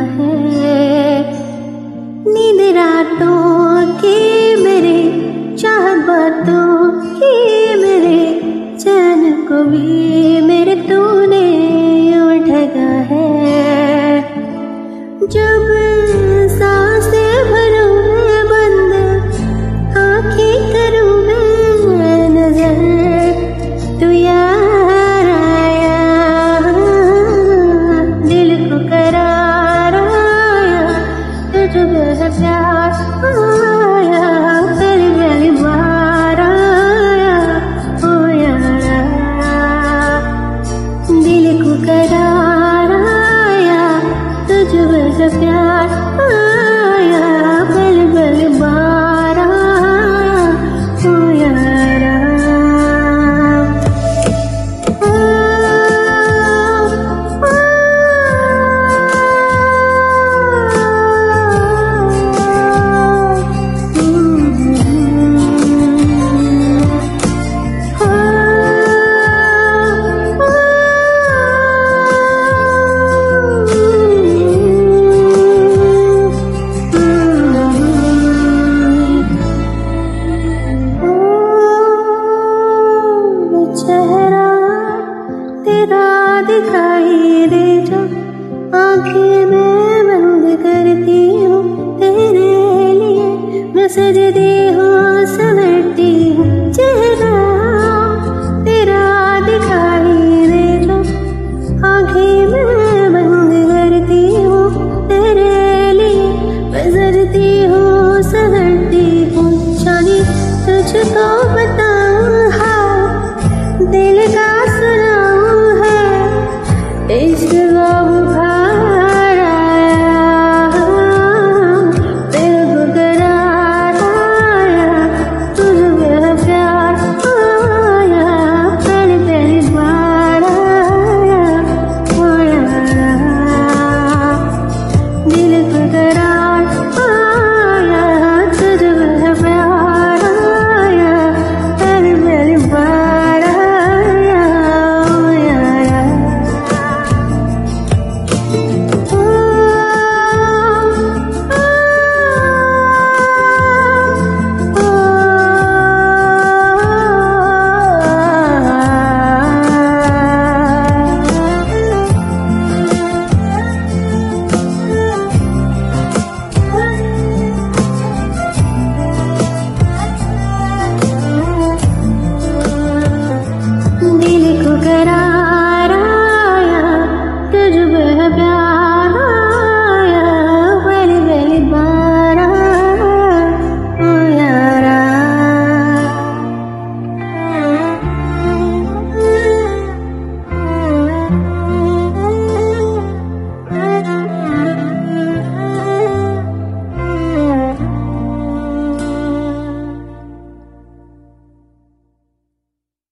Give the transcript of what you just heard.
mensaje. Just que has तेरा दिखा